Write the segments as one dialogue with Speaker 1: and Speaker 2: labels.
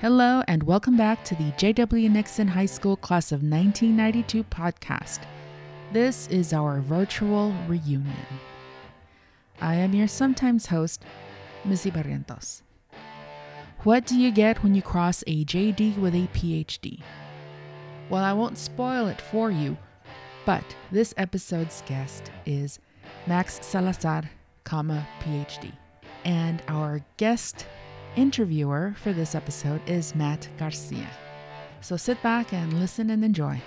Speaker 1: Hello, and welcome back to the J.W. Nixon High School Class of 1992 podcast. This is our virtual reunion. I am your sometimes host, Missy Barrientos. What do you get when you cross a JD with a PhD? Well, I won't spoil it for you, but this episode's guest is Max Salazar, comma, PhD. And our guest interviewer for this episode is Matt Garcia. So sit back and listen and enjoy.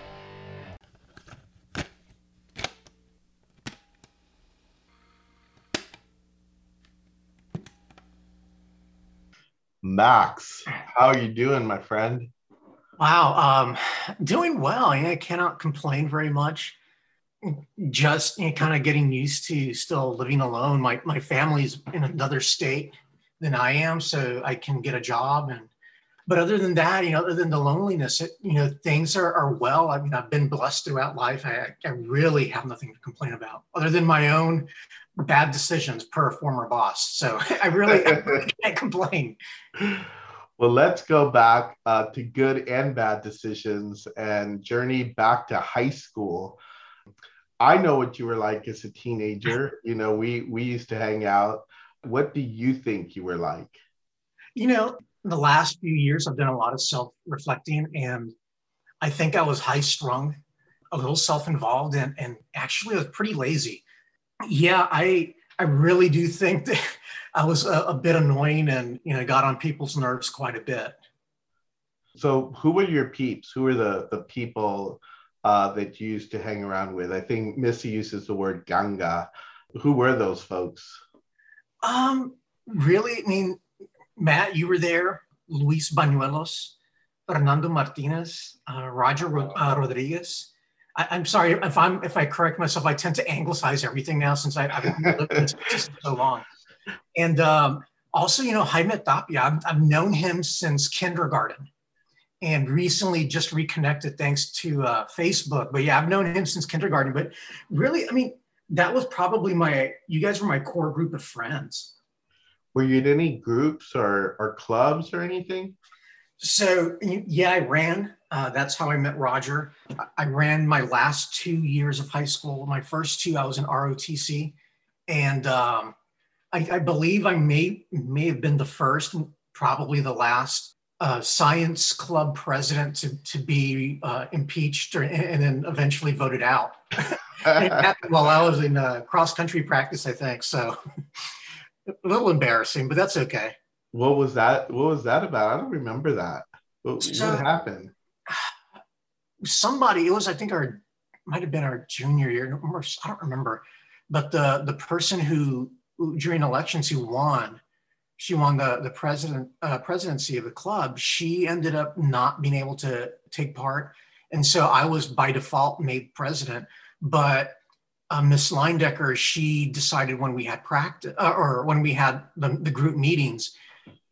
Speaker 2: Max, how are you doing, my friend?
Speaker 3: Wow, um, doing well. Yeah, I cannot complain very much. Just you know, kind of getting used to still living alone. My my family's in another state than I am, so I can get a job. And but other than that, you know, other than the loneliness, it, you know, things are, are well. I mean, I've been blessed throughout life. I, I really have nothing to complain about, other than my own bad decisions per former boss. So I really, I really can't complain.
Speaker 2: Well, let's go back uh, to good and bad decisions and journey back to high school. I know what you were like as a teenager. You know, we we used to hang out. What do you think you were like?
Speaker 3: You know, the last few years, I've done a lot of self reflecting, and I think I was high strung, a little self involved, and, and actually I was pretty lazy. Yeah, I I really do think that I was a, a bit annoying and you know got on people's nerves quite a bit.
Speaker 2: So, who were your peeps? Who were the the people uh, that you used to hang around with? I think Missy uses the word ganga. Who were those folks?
Speaker 3: Um, really, I mean, Matt, you were there. Luis Bañuelos, Fernando Martinez, uh, Roger Ro- uh, Rodriguez. I, am sorry if I'm if I correct myself. I tend to anglicize everything now since I, have lived in so long. And um, also, you know, Jaime Tapia. I've, I've known him since kindergarten, and recently just reconnected thanks to uh, Facebook. But yeah, I've known him since kindergarten. But really, I mean, that was probably my. You guys were my core group of friends.
Speaker 2: Were you in any groups or or clubs or anything?
Speaker 3: So yeah, I ran. Uh, that's how I met Roger. I ran my last two years of high school. My first two, I was in ROTC, and um, I, I, believe I may may have been the first, probably the last uh, science club president to to be uh, impeached or, and then eventually voted out. while I was in uh, cross country practice, I think. So a little embarrassing, but that's okay.
Speaker 2: What was that? What was that about? I don't remember that. What, so, what happened?
Speaker 3: Somebody, it was, I think, our might have been our junior year. I don't remember, but the the person who during elections who won, she won the the president uh, presidency of the club. She ended up not being able to take part, and so I was by default made president. But uh, Miss Leindecker, she decided when we had practice uh, or when we had the, the group meetings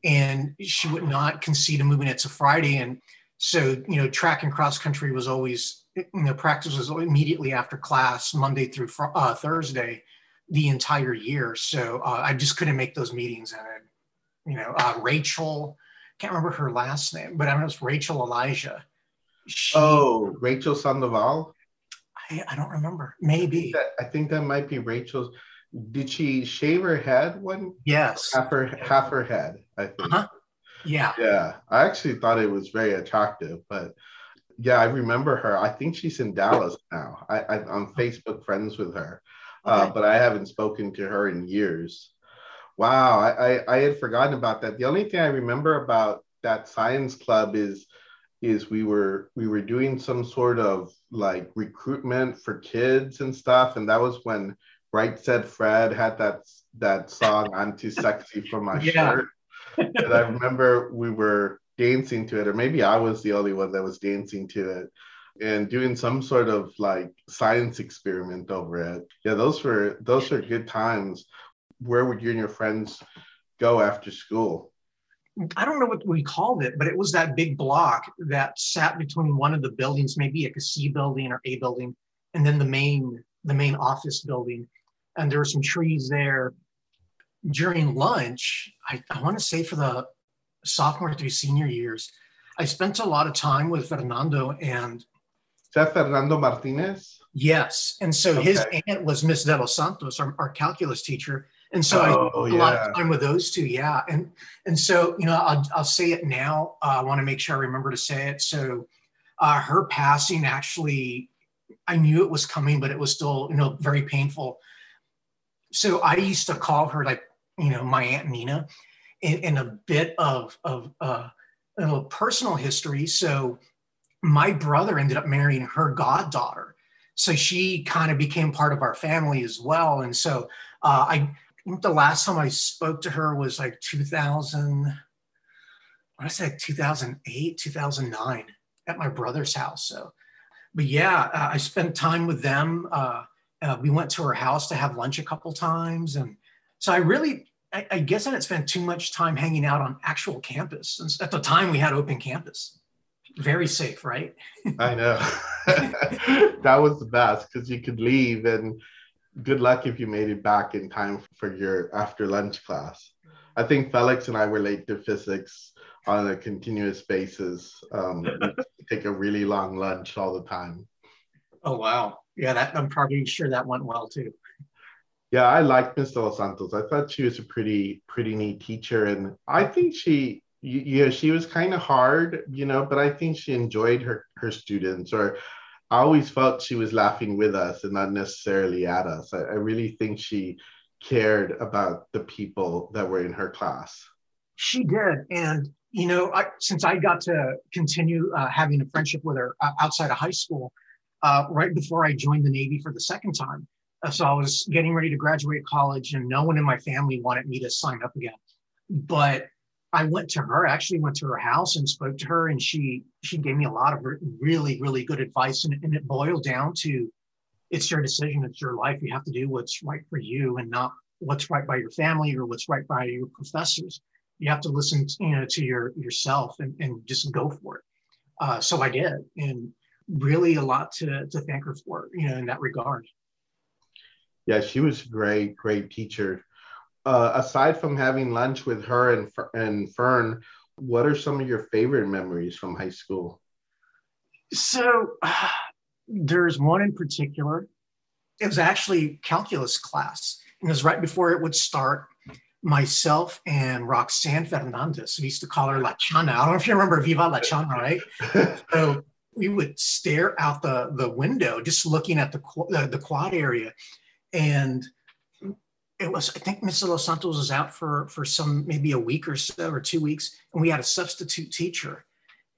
Speaker 3: and she would not concede a movement. It's a Friday, and so you know, track and cross country was always you know practice was immediately after class, Monday through uh, Thursday, the entire year. So uh, I just couldn't make those meetings, and you know, uh, Rachel, can't remember her last name, but I know it's Rachel Elijah.
Speaker 2: She, oh, Rachel Sandoval.
Speaker 3: I, I don't remember. Maybe
Speaker 2: I think, that, I think that might be Rachel's did she shave her head one?
Speaker 3: Yes.
Speaker 2: Half her half her head, I think. Uh-huh.
Speaker 3: Yeah.
Speaker 2: Yeah. I actually thought it was very attractive, but yeah, I remember her. I think she's in Dallas now. I, I am Facebook friends with her, uh, okay. uh, but I haven't spoken to her in years. Wow, I, I I had forgotten about that. The only thing I remember about that science club is is we were we were doing some sort of like recruitment for kids and stuff, and that was when Right Said Fred had that that song "I'm Too Sexy for My yeah. Shirt," and I remember we were dancing to it, or maybe I was the only one that was dancing to it, and doing some sort of like science experiment over it. Yeah, those were those were good times. Where would you and your friends go after school?
Speaker 3: I don't know what we called it, but it was that big block that sat between one of the buildings, maybe like a C building or A building, and then the main the main office building and there were some trees there. During lunch, I, I want to say for the sophomore through senior years, I spent a lot of time with Fernando and.
Speaker 2: Is that Fernando Martinez?
Speaker 3: Yes. And so okay. his aunt was Miss De Los Santos, our, our calculus teacher. And so oh, I a yeah. lot of time with those two. Yeah. And, and so, you know, I'll, I'll say it now. Uh, I want to make sure I remember to say it. So uh, her passing actually, I knew it was coming, but it was still, you know, very painful. So I used to call her like, you know, my Aunt Nina in, in a bit of, of uh, a little personal history. So my brother ended up marrying her goddaughter. So she kind of became part of our family as well. And so uh, I, the last time I spoke to her was like 2000, I said 2008, 2009 at my brother's house. So, but yeah, uh, I spent time with them. Uh, uh, we went to her house to have lunch a couple times. And so I really, I, I guess I didn't spend too much time hanging out on actual campus. And at the time we had open campus. Very safe, right?
Speaker 2: I know. that was the best because you could leave and good luck if you made it back in time for your after lunch class. I think Felix and I were late to physics on a continuous basis. Um, take a really long lunch all the time.
Speaker 3: Oh wow! Yeah, that, I'm probably sure that went well too.
Speaker 2: Yeah, I liked Miss Dos Santos. I thought she was a pretty pretty neat teacher, and I think she yeah she was kind of hard, you know, but I think she enjoyed her her students or I always felt she was laughing with us and not necessarily at us. I, I really think she cared about the people that were in her class.
Speaker 3: She did. And, you know, I, since I got to continue uh, having a friendship with her uh, outside of high school, uh, right before I joined the Navy for the second time. Uh, so I was getting ready to graduate college, and no one in my family wanted me to sign up again. But I went to her, actually went to her house and spoke to her, and she she gave me a lot of really really good advice, and, and it boiled down to, it's your decision, it's your life. You have to do what's right for you, and not what's right by your family or what's right by your professors. You have to listen, to, you know, to your yourself and, and just go for it. Uh, so I did, and really a lot to to thank her for, you know, in that regard.
Speaker 2: Yeah, she was a great, great teacher uh, aside from having lunch with her and, and Fern, what are some of your favorite memories from high school?
Speaker 3: So uh, there's one in particular. It was actually calculus class. And it was right before it would start. Myself and Roxanne Fernandez, we used to call her La Chana. I don't know if you remember Viva La Chana, right? so we would stare out the, the window, just looking at the, the, the quad area. And it was, I think Mr. Los Santos was out for, for some, maybe a week or so, or two weeks. And we had a substitute teacher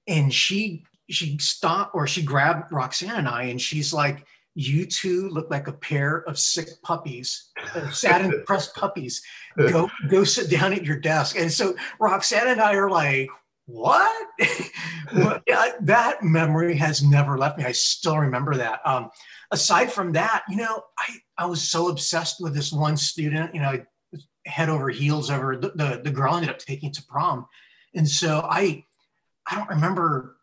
Speaker 3: and she, she stopped or she grabbed Roxanne and I, and she's like, you two look like a pair of sick puppies, uh, sad and depressed puppies. Go, go sit down at your desk. And so Roxanne and I are like, what? well, yeah, that memory has never left me. I still remember that. Um, aside from that, you know, I, I was so obsessed with this one student, you know, head over heels over the, the, the girl I ended up taking to prom. And so I, I don't remember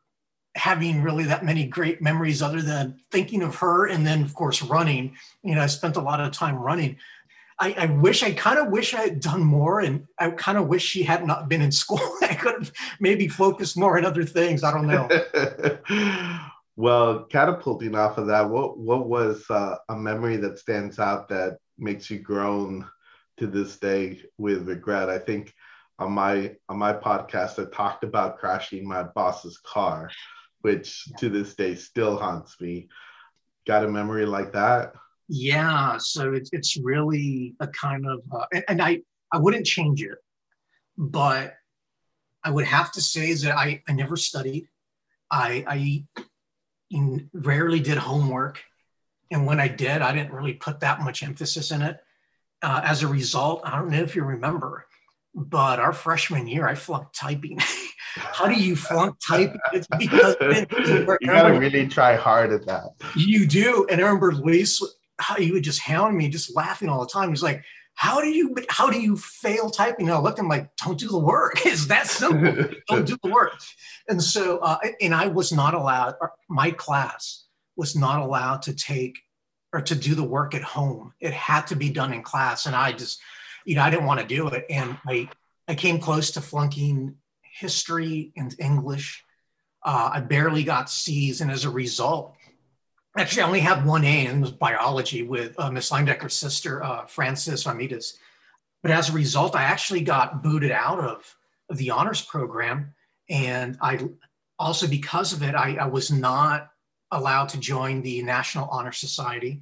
Speaker 3: having really that many great memories other than thinking of her and then of course running. You know i spent a lot of time running. I, I wish i kind of wish i had done more and i kind of wish she had not been in school. I could have maybe focused more on other things. I don't know
Speaker 2: Well, catapulting off of that, what what was uh, a memory that stands out that makes you groan to this day with regret? I think on my on my podcast, I talked about crashing my boss's car, which to this day still haunts me. Got a memory like that?
Speaker 3: Yeah. So it's it's really a kind of, uh, and, and I I wouldn't change it, but I would have to say is that I I never studied. I I rarely did homework. And when I did, I didn't really put that much emphasis in it. Uh, as a result, I don't know if you remember, but our freshman year, I flunked typing. How do you flunk typing? It's because
Speaker 2: you gotta really try hard at that.
Speaker 3: You do. And I remember Luis, how he would just hound me, just laughing all the time. He's like, how do you how do you fail typing? And I looked, I'm like, don't do the work. It's that simple. don't do the work. And so, uh, and I was not allowed. My class was not allowed to take or to do the work at home. It had to be done in class, and I just, you know, I didn't want to do it. And I I came close to flunking history and English. Uh, I barely got C's, and as a result, actually, I only had one A, was biology with uh, Miss Leindecker's sister, uh, Frances. But as a result, I actually got booted out of, the honors program, and I also because of it, I, I was not allowed to join the National Honor Society.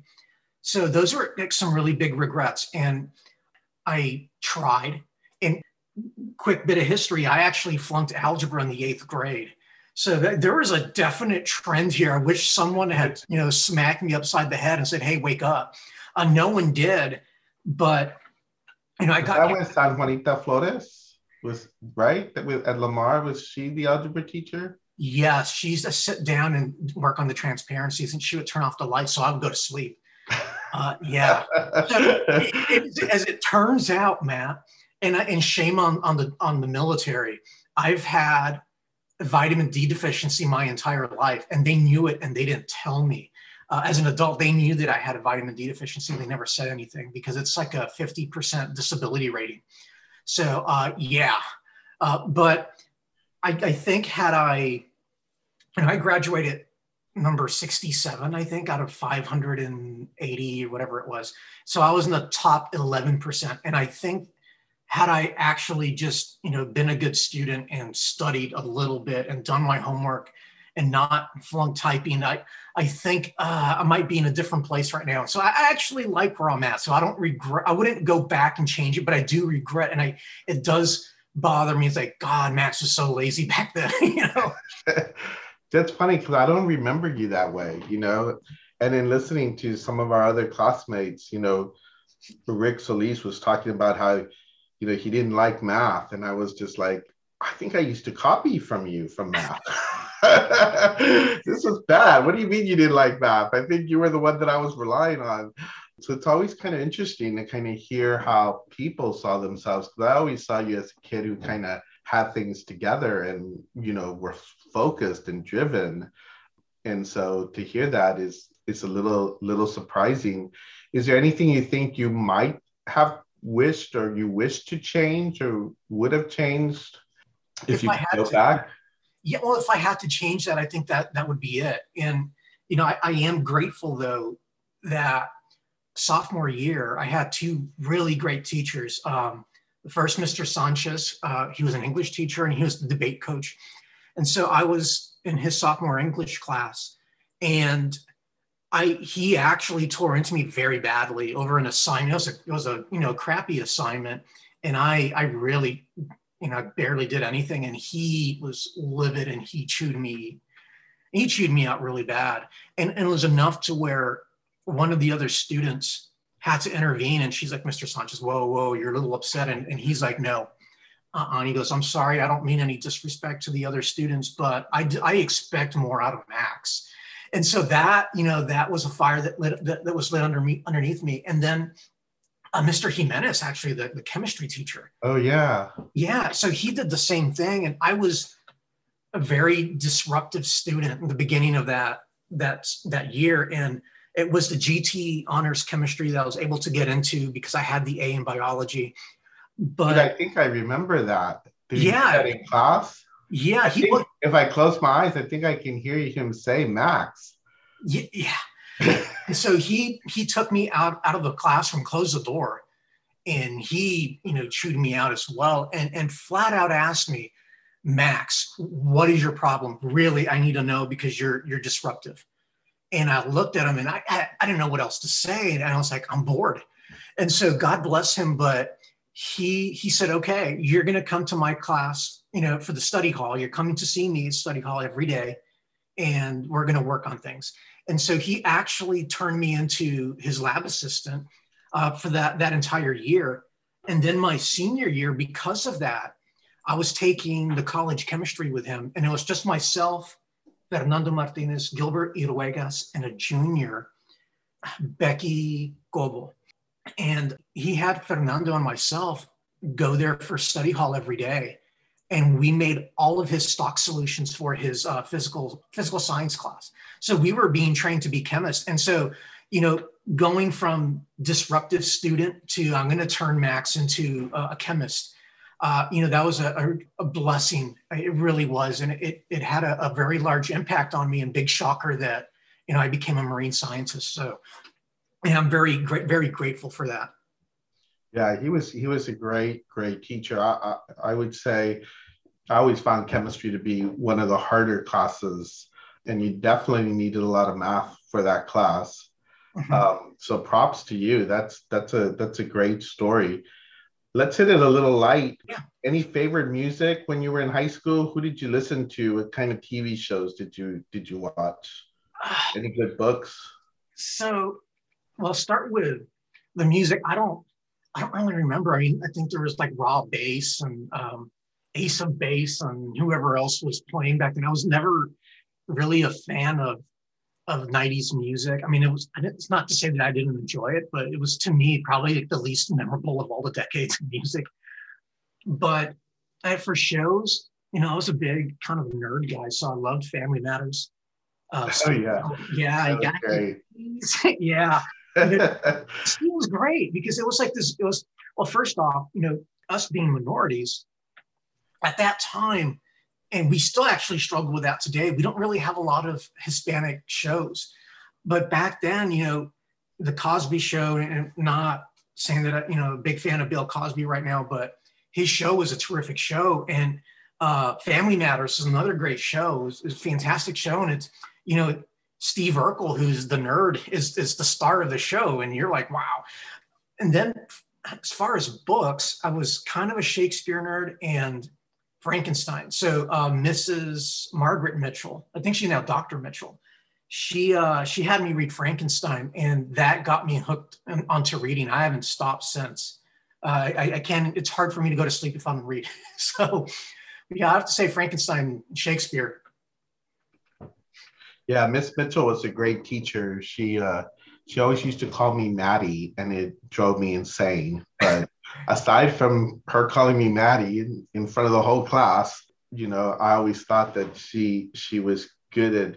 Speaker 3: So those were some really big regrets, and I tried. And quick bit of history, I actually flunked algebra in the eighth grade. So there was a definite trend here. I wish someone had, you know, smacked me upside the head and said, "Hey, wake up." Uh, no one did, but you know, I got.
Speaker 2: That was San Juanita Flores, was right? That was at Lamar. Was she the algebra teacher?
Speaker 3: Yes, she used to sit down and work on the transparencies, and she would turn off the lights, so I would go to sleep. Uh, yeah. so it, it, as it turns out, Matt, and and shame on on the on the military. I've had vitamin D deficiency my entire life, and they knew it and they didn't tell me. Uh, as an adult, they knew that I had a vitamin D deficiency. And they never said anything because it's like a 50% disability rating. So, uh, yeah. Uh, but I, I, think had I, and I graduated number 67, I think, out of 580 or whatever it was. So I was in the top 11%. And I think had I actually just, you know, been a good student and studied a little bit and done my homework and not flunk typing, I, I think uh, I might be in a different place right now. So I actually like where I'm at. So I don't regret, I wouldn't go back and change it, but I do regret. And I, it does bother me. It's like, God, Max was so lazy back then, you know?
Speaker 2: That's funny because I don't remember you that way, you know? And in listening to some of our other classmates, you know, Rick Solis was talking about how you know, he didn't like math. And I was just like, I think I used to copy from you from math. this was bad. What do you mean you didn't like math? I think you were the one that I was relying on. So it's always kind of interesting to kind of hear how people saw themselves. Because I always saw you as a kid who kind of had things together and, you know, were focused and driven. And so to hear that is is a little little surprising. Is there anything you think you might have wished or you wish to change or would have changed if, if you could go to, back?
Speaker 3: Yeah, well, if I had to change that, I think that that would be it. And you know, I, I am grateful though that sophomore year I had two really great teachers. Um, the first, Mr. Sanchez, uh, he was an English teacher and he was the debate coach. And so I was in his sophomore English class, and I he actually tore into me very badly over an assignment. It was a, it was a you know crappy assignment, and I I really you know barely did anything, and he was livid and he chewed me he chewed me out really bad, and, and it was enough to where one of the other students had to intervene, and she's like, Mr. Sanchez, whoa whoa, you're a little upset, and, and he's like, no. Uh-uh. And he goes, I'm sorry, I don't mean any disrespect to the other students, but I, I expect more out of Max and so that you know that was a fire that lit that, that was lit under me underneath me and then uh, Mr. Jimenez, actually the, the chemistry teacher.
Speaker 2: Oh yeah.
Speaker 3: Yeah. So he did the same thing. And I was a very disruptive student in the beginning of that that that year. And it was the GT honors chemistry that I was able to get into because I had the A in biology. But,
Speaker 2: but I think I remember that.
Speaker 3: Did yeah.
Speaker 2: in class?
Speaker 3: Yeah,
Speaker 2: he. Think, if I close my eyes, I think I can hear him say Max.
Speaker 3: Yeah. yeah. so he he took me out out of the classroom, closed the door, and he you know chewed me out as well, and and flat out asked me, Max, what is your problem? Really, I need to know because you're you're disruptive. And I looked at him and I I, I didn't know what else to say, and I was like, I'm bored. And so God bless him, but he he said, okay, you're to come to my class, you know, for the study hall. You're coming to see me at study hall every day, and we're going to work on things. And so he actually turned me into his lab assistant uh, for that that entire year. And then my senior year, because of that, I was taking the college chemistry with him, and it was just myself, Fernando Martinez, Gilbert Iruegas, and a junior, Becky Goebel. And he had Fernando and myself go there for study hall every day. And we made all of his stock solutions for his uh, physical physical science class. So we were being trained to be chemists. And so, you know, going from disruptive student to I'm going to turn Max into a, a chemist, uh, you know, that was a, a, blessing. It really was. And it, it had a, a, very large impact on me and big shocker that, you know, I became a marine scientist. So and I'm very, great, very grateful for that.
Speaker 2: Yeah, he was, he was a great, great teacher. I, I, I would say I always found chemistry to be one of the harder classes and you definitely needed a lot of math for that class. Mm-hmm. Um, so props to you. That's, that's a, that's a great story let's hit it a little light.
Speaker 3: Yeah.
Speaker 2: Any favorite music when you were in high school? Who did you listen to? What kind of TV shows did you did you watch? Any good books?
Speaker 3: So, well, start with the music. I don't I don't really remember. I mean, I think there was like raw bass and um, Ace of Base and whoever else was playing back then. I was never really a fan of of 90s music. I mean, it was, it's not to say that I didn't enjoy it, but it was to me probably the least memorable of all the decades of music. But I, for shows, you know, I was a big kind of nerd guy, so I loved Family Matters.
Speaker 2: Uh, so, oh, yeah.
Speaker 3: Yeah. Yeah. yeah. It was great because it was like this, it was, well, first off, you know, us being minorities at that time, and we still actually struggle with that today. We don't really have a lot of Hispanic shows, but back then, you know, the Cosby Show, and not saying that you know, a big fan of Bill Cosby right now, but his show was a terrific show, and uh, Family Matters is another great show. It's, it's a fantastic show, and it's you know, Steve Urkel, who's the nerd, is is the star of the show, and you're like, wow. And then, as far as books, I was kind of a Shakespeare nerd, and Frankenstein. So uh, Mrs. Margaret Mitchell, I think she's now Dr. Mitchell. She uh, she had me read Frankenstein, and that got me hooked onto reading. I haven't stopped since. Uh, I, I can't. It's hard for me to go to sleep if I'm reading. so, yeah, I have to say Frankenstein, Shakespeare.
Speaker 2: Yeah, Miss Mitchell was a great teacher. She uh, she always used to call me Maddie, and it drove me insane. But aside from her calling me Maddie in, in front of the whole class, you know, I always thought that she she was good at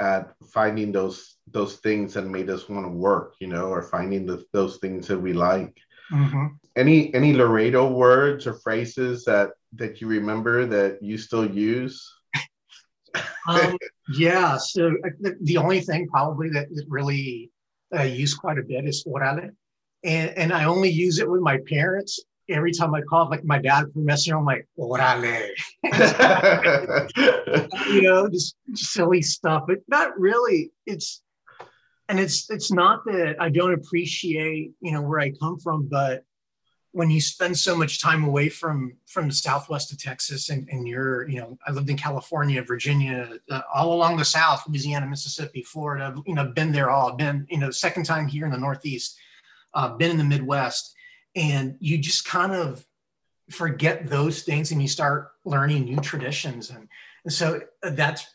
Speaker 2: at finding those those things that made us want to work, you know, or finding the, those things that we like. Mm-hmm. Any any Laredo words or phrases that that you remember that you still use?
Speaker 3: um, yeah. So uh, the, only thing probably that, really uh, use quite a bit is orale and and I only use it with my parents. Every time I call, like my dad from Messenger, I'm like, "Orale," you know, just, just silly stuff, but not really. It's and it's it's not that I don't appreciate you know where I come from, but when you spend so much time away from from the southwest of Texas and, and you're, you know, I lived in California, Virginia, uh, all along the South, Louisiana, Mississippi, Florida, you know, been there all, been, you know, second time here in the Northeast uh, been in the Midwest, and you just kind of forget those things and you start learning new traditions. And, and so uh, that's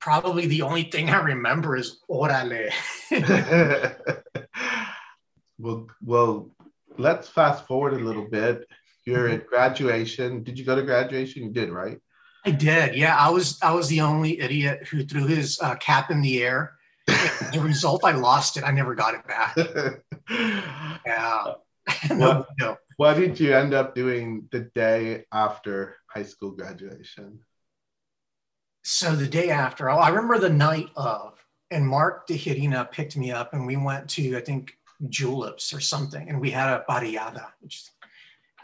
Speaker 3: probably the only thing I remember is orale.
Speaker 2: well, well, let's fast forward a little bit. You're at graduation. Did you go to graduation? You did, right?
Speaker 3: I did. Yeah, I was. I was the only idiot who threw his uh, cap in the air the result, I lost it. I never got it back. yeah.
Speaker 2: no, no. What did you end up doing the day after high school graduation?
Speaker 3: So the day after, I remember the night of, and Mark Dehirina picked me up, and we went to I think Juleps or something, and we had a barriada, which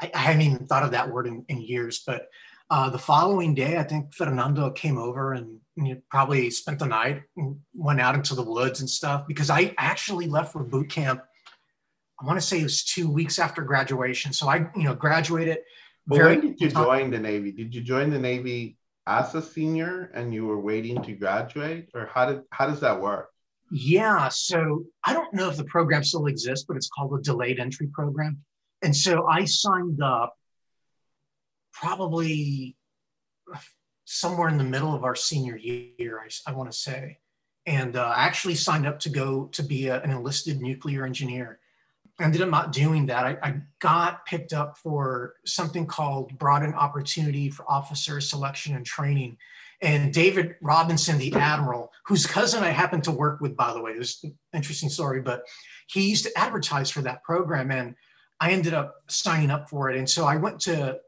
Speaker 3: I, I hadn't even thought of that word in, in years, but uh, the following day, I think Fernando came over and, and probably spent the night and went out into the woods and stuff because I actually left for boot camp. I want to say it was two weeks after graduation. So I, you know, graduated.
Speaker 2: But when did you join the Navy? Did you join the Navy as a senior and you were waiting to graduate, or how did how does that work?
Speaker 3: Yeah, so I don't know if the program still exists, but it's called a delayed entry program. And so I signed up probably somewhere in the middle of our senior year, I, I want to say. And uh, I actually signed up to go to be a, an enlisted nuclear engineer. Ended up not doing that. I, I got picked up for something called Broadened Opportunity for Officer Selection and Training. And David Robinson, the admiral, whose cousin I happened to work with, by the way, it was an interesting story, but he used to advertise for that program. And I ended up signing up for it. And so I went to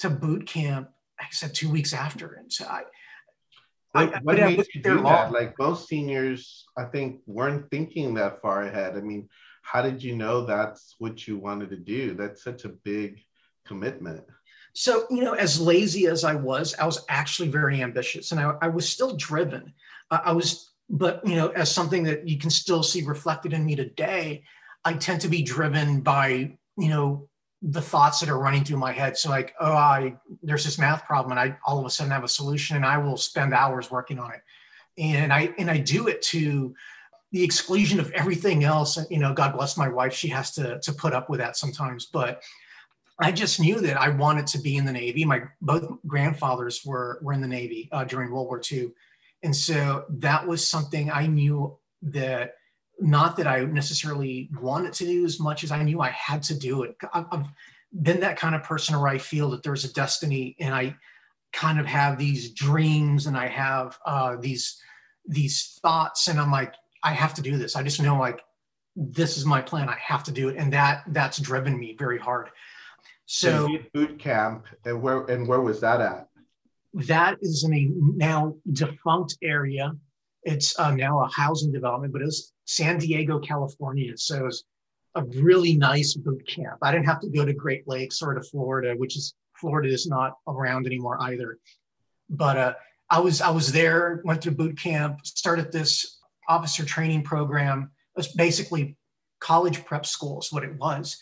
Speaker 3: to boot camp, I said two weeks after. And so I,
Speaker 2: like, I, what made you do that? Like most seniors, I think weren't thinking that far ahead. I mean, how did you know that's what you wanted to do? That's such a big commitment.
Speaker 3: So, you know, as lazy as I was, I was actually very ambitious and I, I was still driven. Uh, I was, but, you know, as something that you can still see reflected in me today, I tend to be driven by, you know, the thoughts that are running through my head. So like, oh, I there's this math problem, and I all of a sudden have a solution, and I will spend hours working on it, and I and I do it to the exclusion of everything else. And you know, God bless my wife; she has to to put up with that sometimes. But I just knew that I wanted to be in the Navy. My both grandfathers were were in the Navy uh, during World War II, and so that was something I knew that not that I necessarily wanted to do as much as I knew I had to do it. I've been that kind of person where I feel that there's a destiny and I kind of have these dreams and I have uh, these these thoughts and I'm like, I have to do this. I just know like this is my plan. I have to do it. And that that's driven me very hard. So,
Speaker 2: boot camp and where and where was that at?
Speaker 3: That is in a now defunct area it's uh, now a housing development, but it was San Diego, California. So it was a really nice boot camp. I didn't have to go to Great Lakes or to Florida, which is Florida is not around anymore either. But uh, I was I was there, went through boot camp, started this officer training program. It was basically college prep school is what it was.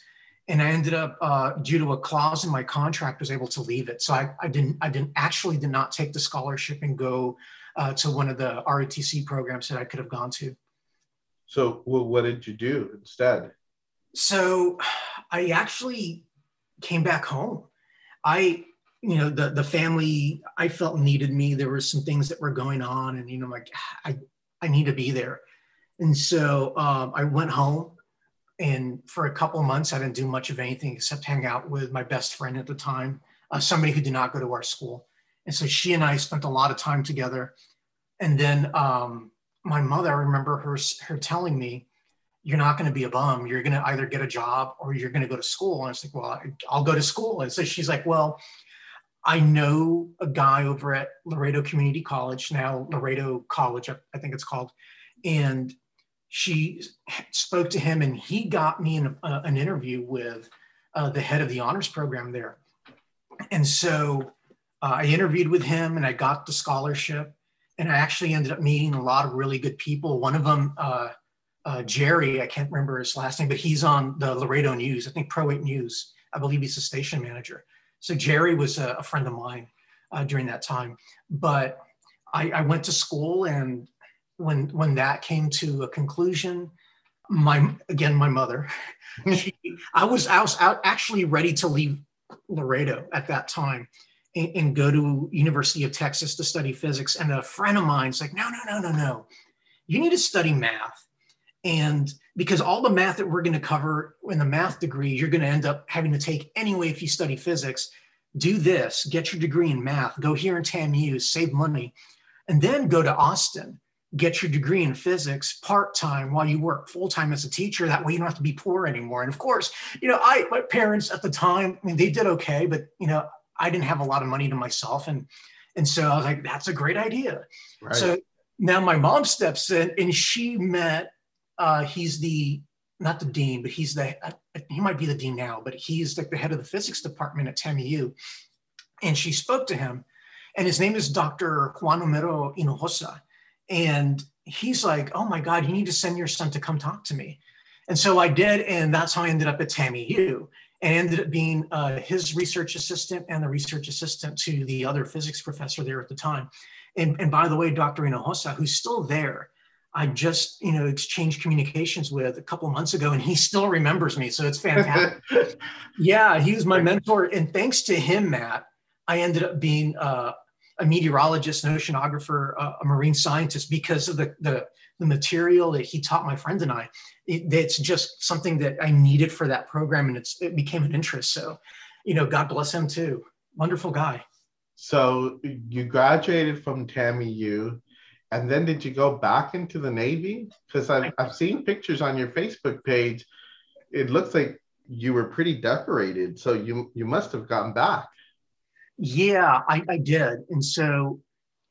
Speaker 3: And I ended up, uh, due to a clause in my contract, was able to leave it. So I, I didn't, I didn't actually did not take the scholarship and go uh, to one of the ROTC programs that I could have gone to.
Speaker 2: So, well, what did you do instead?
Speaker 3: So, I actually came back home. I, you know, the the family I felt needed me. There were some things that were going on, and you know, like I I need to be there. And so um, I went home, and for a couple months, I didn't do much of anything except hang out with my best friend at the time, uh, somebody who did not go to our school. And so she and I spent a lot of time together. And then um, my mother, I remember her, her telling me, you're not going to be a bum. You're going to either get a job or you're going to go to school. And I was like, well, I'll go to school. And so she's like, well, I know a guy over at Laredo Community College, now Laredo College, I think it's called. And she spoke to him and he got me an, uh, an interview with uh, the head of the honors program there. And so uh, I interviewed with him and I got the scholarship. And I actually ended up meeting a lot of really good people. One of them, uh, uh, Jerry, I can't remember his last name, but he's on the Laredo News, I think Pro 8 News. I believe he's the station manager. So Jerry was a, a friend of mine uh, during that time. But I, I went to school, and when when that came to a conclusion, my again my mother, she, I was I was out actually ready to leave Laredo at that time and, and, go to University of Texas to study physics. And a friend of mine's like, no, no, no, no, no. You need to study math. And because all the math that we're going to cover in the math degree, you're going to end up having to take anyway if you study physics. Do this, get your degree in math, go here in TAMU, save money, and then go to Austin, get your degree in physics part time while you work full time as a teacher. That way you don't have to be poor anymore. And of course, you know, I, my parents at the time, I mean, they did okay, but, you know, I didn't have a lot of money to myself. And, and so I was like, that's a great idea. Right. So now my mom steps in and she met, uh, he's the, not the dean, but he's the, uh, he might be the dean now, but he's like the head of the physics department at TAMU. And she spoke to him and his name is Dr. Juan Romero Hinojosa. And he's like, oh my God, you need to send your son to come talk to me. And so I did. And that's how I ended up at TAMU and ended up being uh, his research assistant and the research assistant to the other physics professor there at the time. And, and by the way, Dr. Hinojosa, who's still there, I just you know exchanged communications with a couple months ago, and he still remembers me. So it's fantastic. yeah, he was my mentor, and thanks to him, Matt, I ended up being uh, a meteorologist, an oceanographer, uh, a marine scientist because of the, the the material that he taught my friend and I. It, it's just something that I needed for that program, and it's it became an interest. So, you know, God bless him too. Wonderful guy.
Speaker 2: So you graduated from TAMU, and then did you go back into the Navy? Because I've I've seen pictures on your Facebook page. It looks like you were pretty decorated, so you you must have gotten back.
Speaker 3: Yeah, I, I did. And so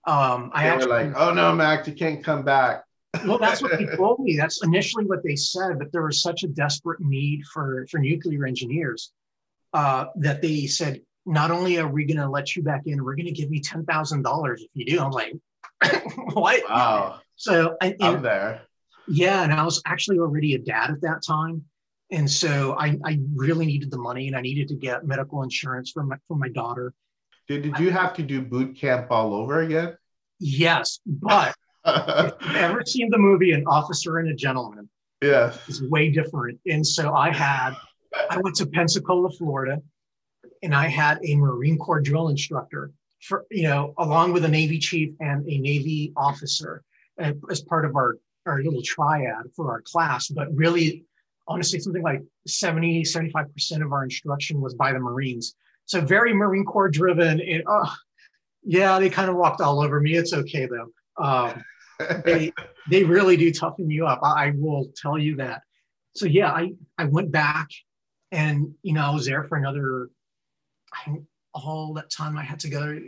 Speaker 3: um, I
Speaker 2: they
Speaker 3: actually,
Speaker 2: were like, "Oh no, Mac, you can't come back."
Speaker 3: well, that's what they told me. That's initially what they said, but there was such a desperate need for for nuclear engineers uh, that they said, not only are we going to let you back in, we're going to give you ten thousand dollars if you do. I'm like, what?
Speaker 2: Wow.
Speaker 3: So I,
Speaker 2: I'm there.
Speaker 3: Yeah, and I was actually already a dad at that time, and so I, I really needed the money, and I needed to get medical insurance for my for my daughter.
Speaker 2: Did, did you have to do boot camp all over again?
Speaker 3: Yes, but if ever seen the movie An Officer and a Gentleman,
Speaker 2: yes,
Speaker 3: it's way different. And so I had, I went to Pensacola, Florida, and I had a Marine Corps drill instructor for you know, along with a Navy chief and a Navy officer uh, as part of our our little triad for our class. But really, honestly, something like 70, 75% of our instruction was by the Marines. So very Marine Corps driven. And uh, yeah, they kind of walked all over me. It's okay though. Um, they they really do toughen you up. I, I will tell you that. So yeah, I I went back, and you know I was there for another. I, all that time I had to go.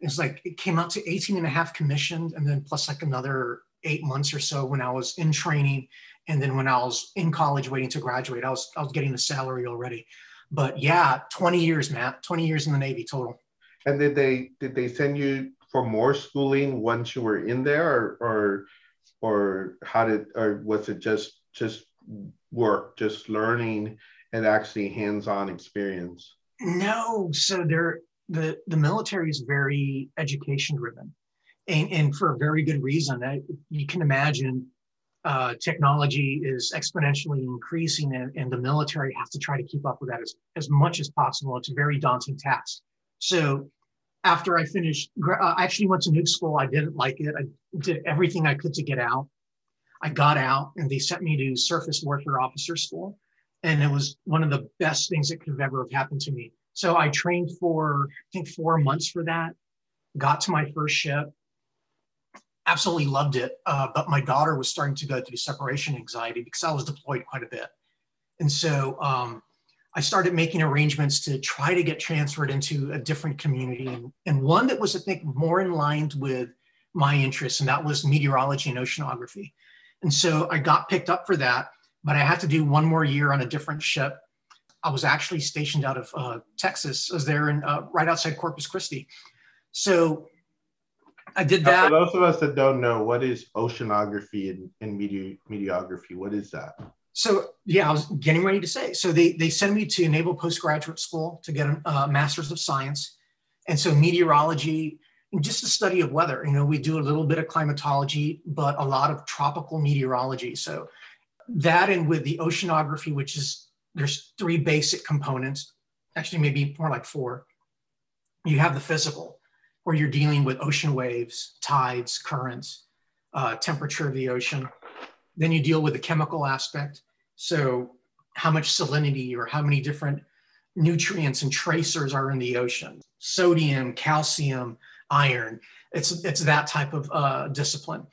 Speaker 3: It's like it came out to 18 and a half commissioned, and then plus like another eight months or so when I was in training, and then when I was in college waiting to graduate, I was I was getting the salary already. But yeah, 20 years, Matt, 20 years in the Navy total.
Speaker 2: And did they did they send you for more schooling once you were in there, or or or how did or was it just just work, just learning and actually hands-on experience?
Speaker 3: No, so there the the military is very education driven, and, and for a very good reason. I, you can imagine uh, technology is exponentially increasing, and, and the military has to try to keep up with that as, as much as possible. It's a very daunting task. So after I finished, uh, I actually went to nuke school. I didn't like it. I did everything I could to get out. I got out, and they sent me to surface warfare officer school and it was one of the best things that could have ever have happened to me. So I trained for I think four months for that. Got to my first ship, absolutely loved it. Uh, but my daughter was starting to go through separation anxiety because I was deployed quite a bit, and so um, I started making arrangements to try to get transferred into a different community and, and one that was I think more in line with my interests, and that was meteorology and oceanography. And so I got picked up for that but I had to do one more year on a different ship. I was actually stationed out of uh, Texas. I was there in uh, right outside Corpus Christi. So I did that.
Speaker 2: For those of us that don't know, what is oceanography and, and meteor, meteorography? What is that?
Speaker 3: So yeah, I was getting ready to say. So they they send me to Naval Postgraduate School to get a uh, Master's of Science, and so meteorology and just the study of weather. You know, we do a little bit of climatology, but a lot of tropical meteorology. So that and with the oceanography, which is there's three basic components, actually maybe more like four. You have the physical, where you're dealing with ocean waves, tides, currents, uh, temperature of the ocean. Then you deal with the chemical aspect. So how much salinity or how many different nutrients and tracers are in the ocean, sodium, calcium, iron. It's, it's that type of uh, discipline.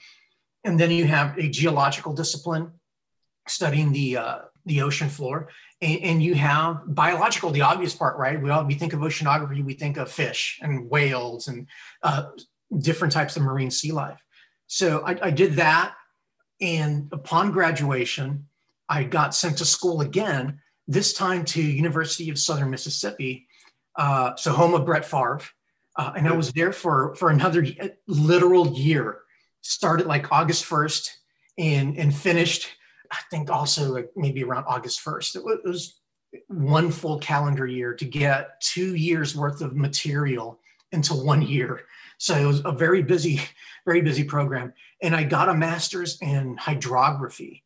Speaker 3: And then you have a geological discipline, studying the uh, the ocean floor, and, and, you have biological, the obvious part, right? We all we think of oceanography, we think of fish and whales and uh, different types of marine sea life. So I, I did that, and upon graduation, I got sent to school again. This time to University of Southern Mississippi, uh, so home of Brett Favre, uh, and I was there for for another literal year. Started like August first and and finished I think also like maybe around August 1st. It was, one full calendar year to get two years worth of material into one year. So it was a very busy, very busy program. And I got a master's in hydrography.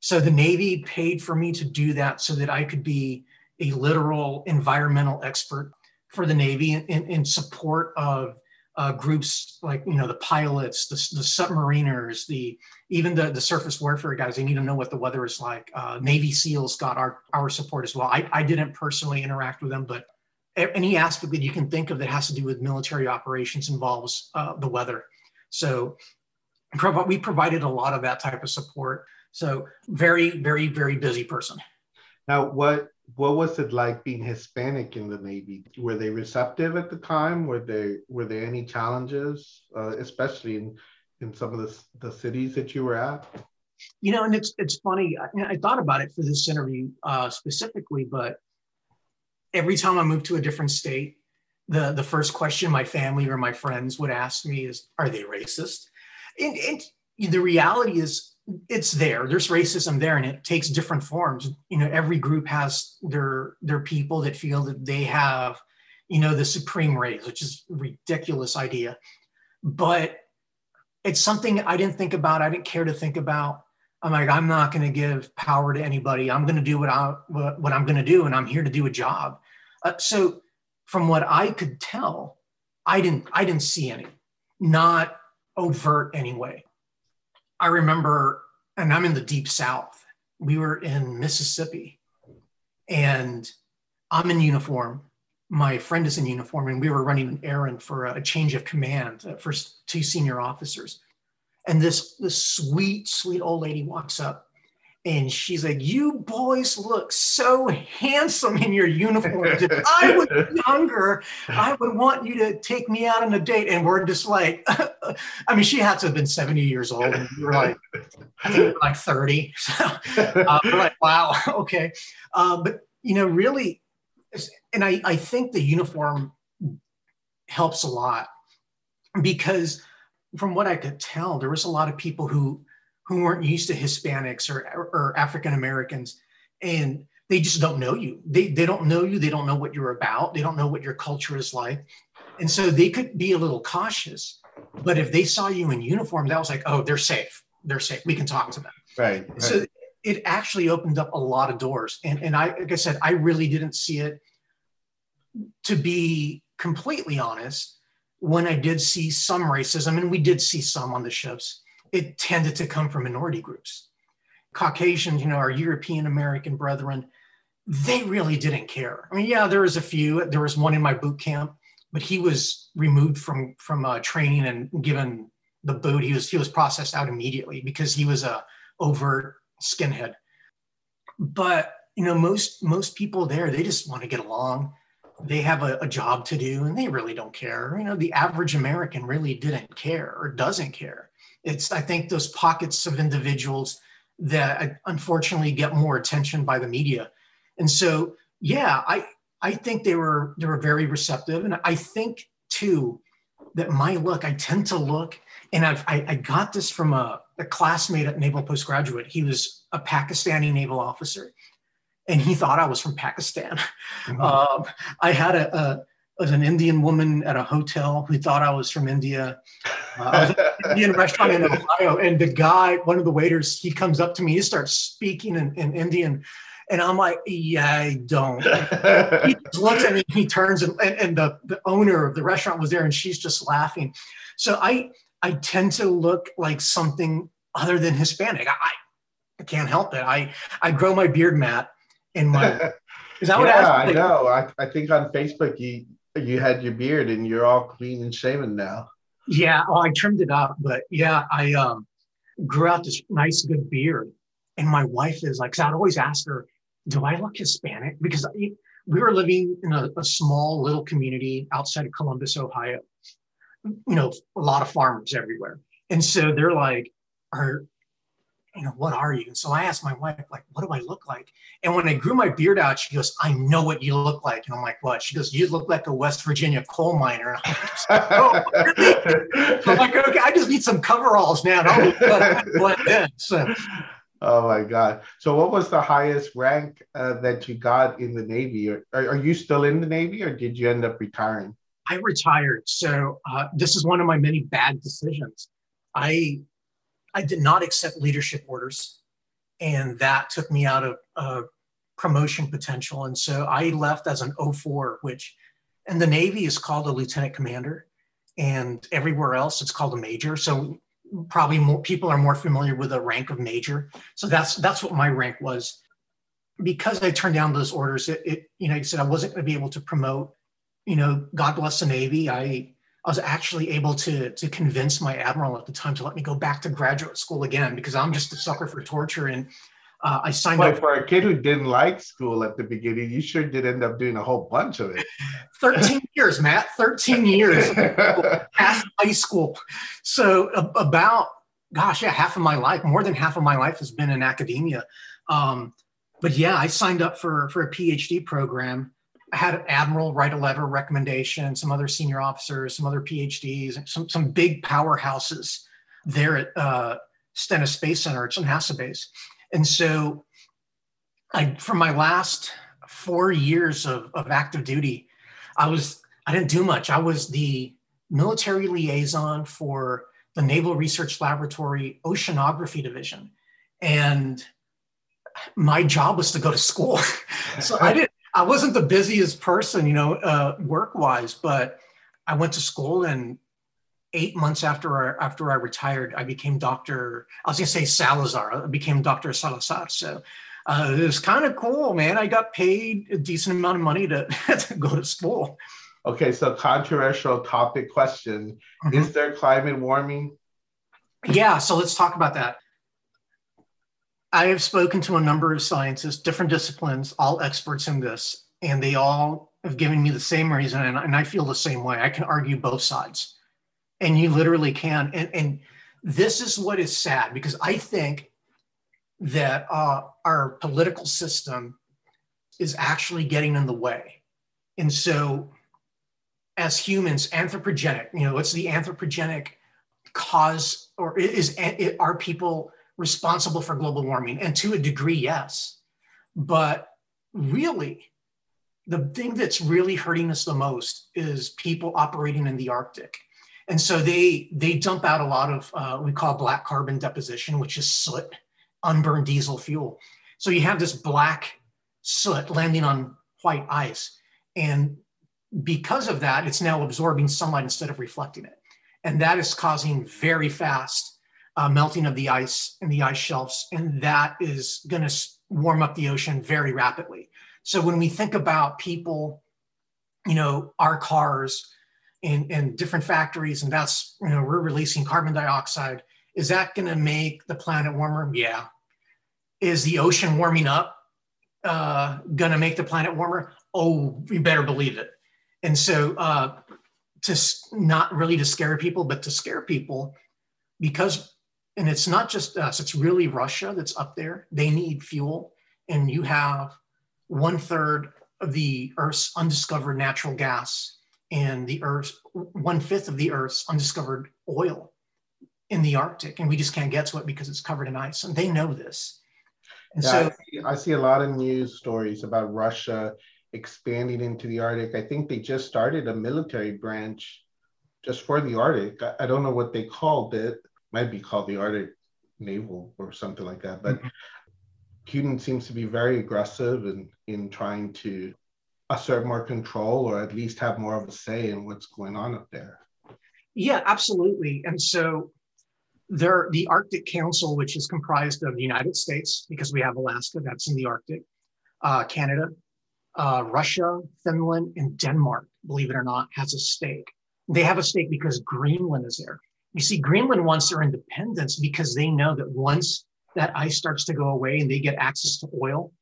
Speaker 3: So the Navy paid for me to do that so that I could be a literal environmental expert for the Navy in, in support of uh, groups like you know the pilots, the, the submariners, the even the, the surface warfare guys. They need to know what the weather is like. Uh, Navy SEALs got our our support as well. I, I didn't personally interact with them, but any aspect that you can think of that has to do with military operations involves uh, the weather. So we provided a lot of that type of support. So very very very busy person.
Speaker 2: Now, what what was it like being Hispanic in the Navy? Were they receptive at the time? Were there were there any challenges, uh, especially in in some of the the cities that you were at?
Speaker 3: You know, and it's it's funny. I, I thought about it for this interview uh, specifically, but every time I moved to a different state, the the first question my family or my friends would ask me is, "Are they racist?" And, and the reality is it's there. There's racism there and it takes different forms. You know every group has their their people that feel that they have you know the supreme race which is a ridiculous idea. But it's something i didn't think about i didn't care to think about. I'm like i'm not going to give power to anybody. I'm going to do what i what, what i'm going to do and i'm here to do a job. Uh, so from what i could tell i didn't i didn't see any. Not overt anyway I remember, and I'm in the deep south. We were in Mississippi, and I'm in uniform. My friend is in uniform, and we were running an errand for a change of command uh, for two senior officers. And this this sweet, sweet old lady walks up and she's like, "You boys look so handsome in your uniforms. If I was younger, I would want you to take me out on a date." And we're just like, I mean, she had to have been seventy years old, and we were like, I think we were like thirty. So uh, we're like, "Wow, okay." Uh, but you know, really, and I I think the uniform helps a lot because from what I could tell, there was a lot of people who who weren't used to Hispanics or, or African Americans. And they just don't know you. They, they don't know you. They don't know what you're about. They don't know what your culture is like. And so they could be a little cautious. But if they saw you in uniform, that was like, oh, they're safe. They're safe. We can talk to them.
Speaker 2: Right. right.
Speaker 3: So it actually opened up a lot of doors. And, and I, like I said, I really didn't see it to be completely honest when I did see some racism, and we did see some on the ships it tended to come from minority groups. Caucasians, you know, our European American brethren, they really didn't care. I mean, yeah, there was a few. There was one in my boot camp, but he was removed from from uh, training and given the boot. He was he was processed out immediately because he was a overt skinhead. But you know, most most people there, they just want to get along. They have a, a job to do, and they really don't care. You know, the average American really didn't care or doesn't care. It's, I think, those pockets of individuals that unfortunately get more attention by the media. And so, yeah, I, I think they were they were very receptive, and I think too that my look, I tend to look, and I've, I, I got this from a, a classmate at Naval Postgraduate. He was a Pakistani naval officer, and he thought I was from Pakistan. Mm-hmm. Um, I had a, a was an Indian woman at a hotel who thought I was from India. Uh, I was at an Indian restaurant in Ohio, and the guy, one of the waiters, he comes up to me, he starts speaking in, in Indian. And I'm like, yeah, I don't. he just looks at me, he turns, and, and, and the, the owner of the restaurant was there, and she's just laughing. So I I tend to look like something other than Hispanic. I, I can't help it. I I grow my beard, Matt, in my.
Speaker 2: Is that yeah, what I know. I, I think on Facebook you you had your beard and you're all clean and shaven now.
Speaker 3: Yeah, well, I trimmed it up, but yeah, I um, grew out this nice, good beard. And my wife is like, I'd always ask her, "Do I look Hispanic?" Because I, we were living in a, a small little community outside of Columbus, Ohio. You know, a lot of farmers everywhere, and so they're like, "Are you know, what are you? And so I asked my wife, like, what do I look like? And when I grew my beard out, she goes, I know what you look like. And I'm like, what? She goes, you look like a West Virginia coal miner. I'm like, oh? I'm like, okay, I just need some coveralls now. Blend in. So.
Speaker 2: Oh my God. So, what was the highest rank uh, that you got in the Navy? Are, are you still in the Navy or did you end up retiring?
Speaker 3: I retired. So, uh, this is one of my many bad decisions. I I did not accept leadership orders, and that took me out of uh, promotion potential. And so I left as an 04, which, and the Navy is called a lieutenant commander, and everywhere else it's called a major. So probably more people are more familiar with the rank of major. So that's that's what my rank was. Because I turned down those orders, it, it you know, I said I wasn't going to be able to promote. You know, God bless the Navy. I I was actually able to, to convince my admiral at the time to let me go back to graduate school again because I'm just a sucker for torture. And uh, I signed
Speaker 2: but
Speaker 3: up
Speaker 2: for a kid who didn't like school at the beginning. You sure did end up doing a whole bunch of it.
Speaker 3: 13 years, Matt, 13 years past high school. So about, gosh, yeah, half of my life, more than half of my life has been in academia. Um, but yeah, I signed up for, for a PhD program. Had an admiral write a letter recommendation, some other senior officers, some other PhDs, some, some big powerhouses there at uh, Stennis Space Center. It's on NASA base. And so I, for my last four years of, of active duty, I was, I didn't do much. I was the military liaison for the Naval Research Laboratory Oceanography Division. And my job was to go to school. so I didn't, I wasn't the busiest person, you know, uh, work wise, but I went to school and eight months after I, after I retired, I became Doctor. I was gonna say Salazar. I became Doctor Salazar. So uh, it was kind of cool, man. I got paid a decent amount of money to, to go to school.
Speaker 2: Okay, so controversial topic question: mm-hmm. Is there climate warming?
Speaker 3: Yeah, so let's talk about that. I have spoken to a number of scientists, different disciplines, all experts in this, and they all have given me the same reason, and, and I feel the same way. I can argue both sides. And you literally can. And, and this is what is sad because i think that uh, our political system is actually getting in the way. And so as humans anthropogenic you know what's the anthropogenic cause or is, is are people responsible for global warming and to a degree yes. But really the thing that's really hurting us the most is people operating in the arctic. And so they they dump out a lot of uh, we call black carbon deposition, which is soot, unburned diesel fuel. So you have this black soot landing on white ice, and because of that, it's now absorbing sunlight instead of reflecting it, and that is causing very fast uh, melting of the ice and the ice shelves, and that is going to warm up the ocean very rapidly. So when we think about people, you know, our cars and, in different factories and that's you know we're releasing carbon dioxide is that going to make the planet warmer? Yeah. Is the ocean warming up uh, going to make the planet warmer? Oh you better believe it. And so uh, to not really to scare people but to scare people because and it's not just us it's really russia that's up there they need fuel and you have one third of the earth's undiscovered natural gas and the Earth, one fifth of the Earth's undiscovered oil in the Arctic, and we just can't get to it because it's covered in ice. And they know this.
Speaker 2: And yeah, so I see, I see a lot of news stories about Russia expanding into the Arctic. I think they just started a military branch just for the Arctic. I, I don't know what they called it. Might be called the Arctic Naval or something like that. But mm-hmm. Putin seems to be very aggressive in, in trying to assert more control or at least have more of a say in what's going on up there.
Speaker 3: Yeah, absolutely. And so there, the Arctic Council, which is comprised of the United States, because we have Alaska, that's in the Arctic, uh, Canada, uh, Russia, Finland, and Denmark, believe it or not, has a stake. They have a stake because Greenland is there. You see, Greenland wants their independence because they know that once that ice starts to go away and they get access to oil,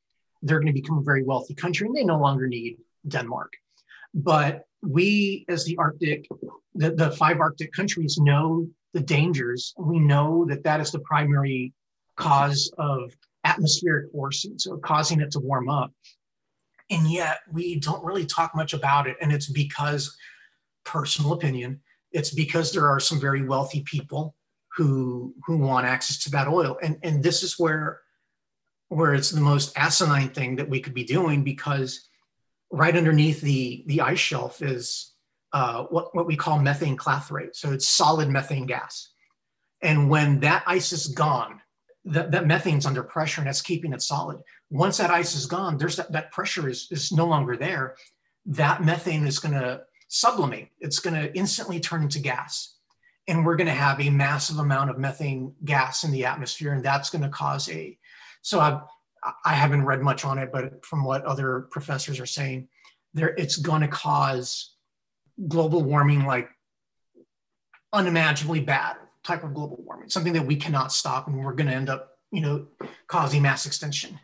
Speaker 3: they're going to become a very wealthy country and they no longer need Denmark. But we, as the Arctic, the, the five Arctic countries, know the dangers. We know that that is the primary cause of atmospheric forcing, so causing it to warm up. And yet we don't really talk much about it. And it's because, personal opinion, it's because there are some very wealthy people who who want access to that oil. And, and this is where where it's the most asinine thing that we could be doing because right underneath the, the ice shelf is uh, what, what we call methane clathrate. So it's solid methane gas. And when that ice is gone, that, that methane's under pressure and that's keeping it solid. Once that ice is gone, there's that, that pressure is, is no longer there. That methane is going to sublimate. It's going to instantly turn into gas. And we're going to have a massive amount of methane gas in the atmosphere. And that's going to cause a so I, I haven't read much on it, but from what other professors are saying, there it's going to cause global warming like unimaginably bad type of global warming, something that we cannot stop, and we're going to end up you know, causing mass extinction.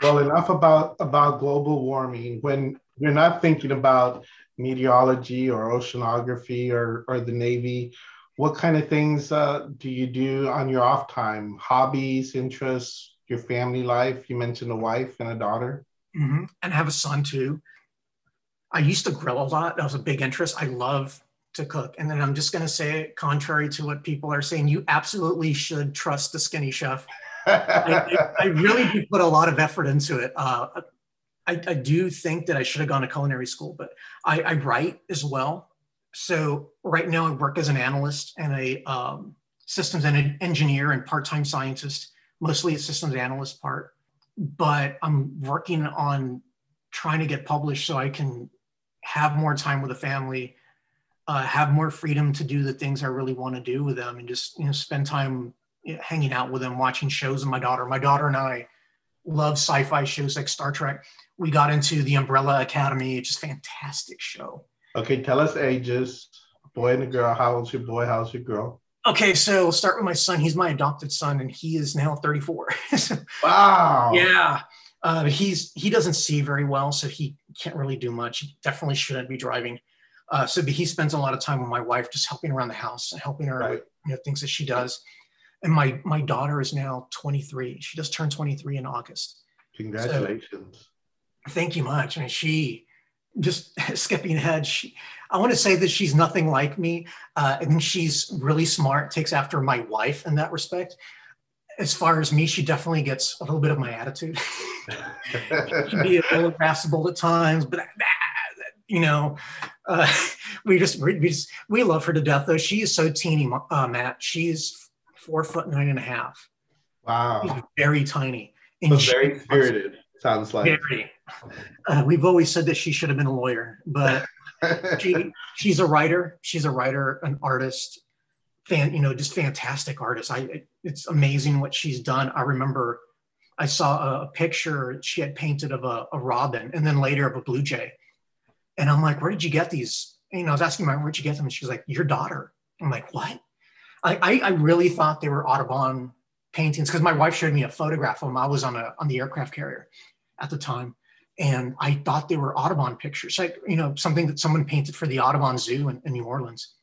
Speaker 2: Well, enough about about global warming. When we're not thinking about meteorology or oceanography or or the Navy, what kind of things uh, do you do on your off time? Hobbies, interests, your family life? You mentioned a wife and a daughter.
Speaker 3: Mm-hmm. And I have a son too. I used to grill a lot. That was a big interest. I love to cook. And then I'm just going to say it contrary to what people are saying. You absolutely should trust the skinny chef. I, I, really do put a lot of effort into it. Uh, I, I, do think that I should have gone to culinary school, but I, I, write as well. So right now I work as an analyst and a um, systems engineer and part-time scientist, mostly a systems analyst part. But I'm working on trying to get published so I can have more time with the family, uh, have more freedom to do the things I really want to do with them, and just you know spend time you know, hanging out with them, watching shows with my daughter. My daughter and I love sci-fi shows like Star Trek. We got into the Umbrella Academy, it's just fantastic show.
Speaker 2: Okay, tell us ages. Boy and a girl. How old's your boy? How's your girl?
Speaker 3: Okay, so we'll start with my son. He's my adopted son, and he is now 34.
Speaker 2: wow.
Speaker 3: Yeah. Uh, he's he doesn't see very well, so he can't really do much. He definitely shouldn't be driving. Uh, so he spends a lot of time with my wife, just helping around the house and helping her right. with you know, things that she does. And my my daughter is now 23. She just turned 23 in August.
Speaker 2: Congratulations.
Speaker 3: So, thank you much. I mean, she just skipping ahead. She, I want to say that she's nothing like me. Uh, and she's really smart, takes after my wife in that respect as far as me, she definitely gets a little bit of my attitude. she can be a little irascible at times, but you know, uh, we just we, just we love her to death. Though she is so teeny, uh, Matt. She's four foot nine and a half.
Speaker 2: Wow,
Speaker 3: She's very tiny.
Speaker 2: And so very spirited. Sounds like
Speaker 3: very. Uh, we've always said that she should have been a lawyer, but she she's a writer. She's a writer, an artist, fan, you know, just fantastic artist. I it's amazing what she's done. I remember I saw a picture she had painted of a, a robin and then later of a blue jay. And I'm like, where did you get these? And, you know, I was asking my where'd you get them? And she's like, your daughter. I'm like, what? I, I, I really thought they were Audubon paintings because my wife showed me a photograph of them. I was on a on the aircraft carrier at the time. And I thought they were Audubon pictures, like, you know, something that someone painted for the Audubon Zoo in, in New Orleans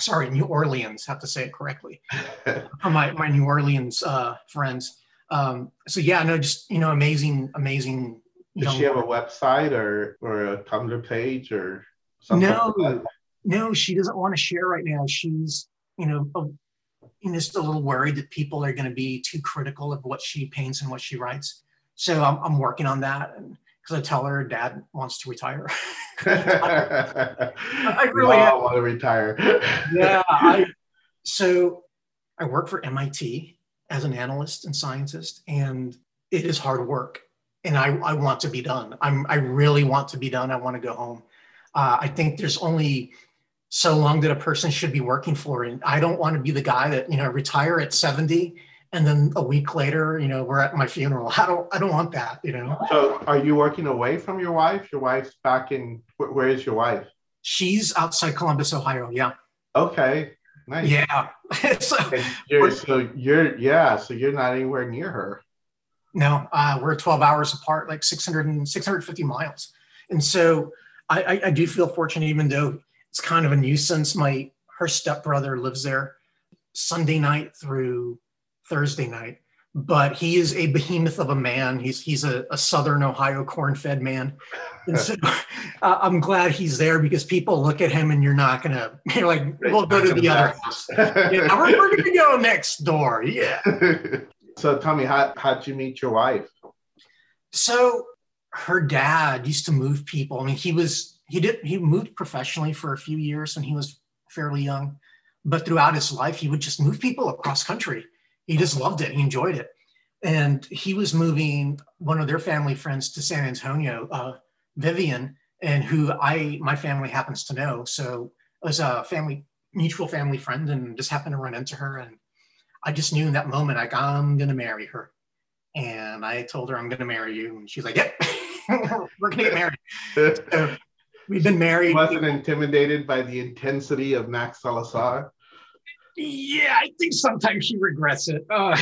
Speaker 3: sorry, New Orleans, have to say it correctly, my, my New Orleans uh, friends. Um, so yeah, no, just, you know, amazing, amazing.
Speaker 2: Does she have a website or, or a Tumblr page or something?
Speaker 3: No, like no, she doesn't want to share right now. She's, you know, a, you know, just a little worried that people are going to be too critical of what she paints and what she writes. So I'm, I'm working on that. And because I tell her dad wants to retire.
Speaker 2: I, I really want to retire.
Speaker 3: yeah. I, so I work for MIT as an analyst and scientist, and it is hard work. And I, I want to be done. I'm, I really want to be done. I want to go home. Uh, I think there's only so long that a person should be working for. And I don't want to be the guy that, you know, retire at 70 and then a week later, you know, we're at my funeral. I don't, I don't want that, you know.
Speaker 2: So, are you working away from your wife? Your wife's back in. Where is your wife?
Speaker 3: She's outside Columbus, Ohio. Yeah.
Speaker 2: Okay. Nice.
Speaker 3: Yeah.
Speaker 2: so, you're, so you're yeah. So you're not anywhere near her.
Speaker 3: No, uh, we're 12 hours apart, like 600 and 650 miles. And so I, I, I do feel fortunate, even though it's kind of a nuisance. My her stepbrother lives there. Sunday night through Thursday night. But he is a behemoth of a man. He's he's a, a Southern Ohio corn-fed man, and so uh, I'm glad he's there because people look at him and you're not gonna. You're like, we'll go to the other house. yeah, we're, we're gonna go next door. Yeah.
Speaker 2: So tell me, how how'd you meet your wife?
Speaker 3: So her dad used to move people. I mean, he was he did he moved professionally for a few years when he was fairly young, but throughout his life, he would just move people across country he just loved it. He enjoyed it. And he was moving one of their family friends to San Antonio, uh, Vivian, and who I my family happens to know. So it was a family mutual family friend, and just happened to run into her. And I just knew in that moment, like I'm gonna marry her. And I told her I'm gonna marry you, and she's like, "Yep, we're gonna get married." so we've been married.
Speaker 2: Wasn't intimidated by the intensity of Max Salazar.
Speaker 3: Yeah, I think sometimes she regrets it. Uh,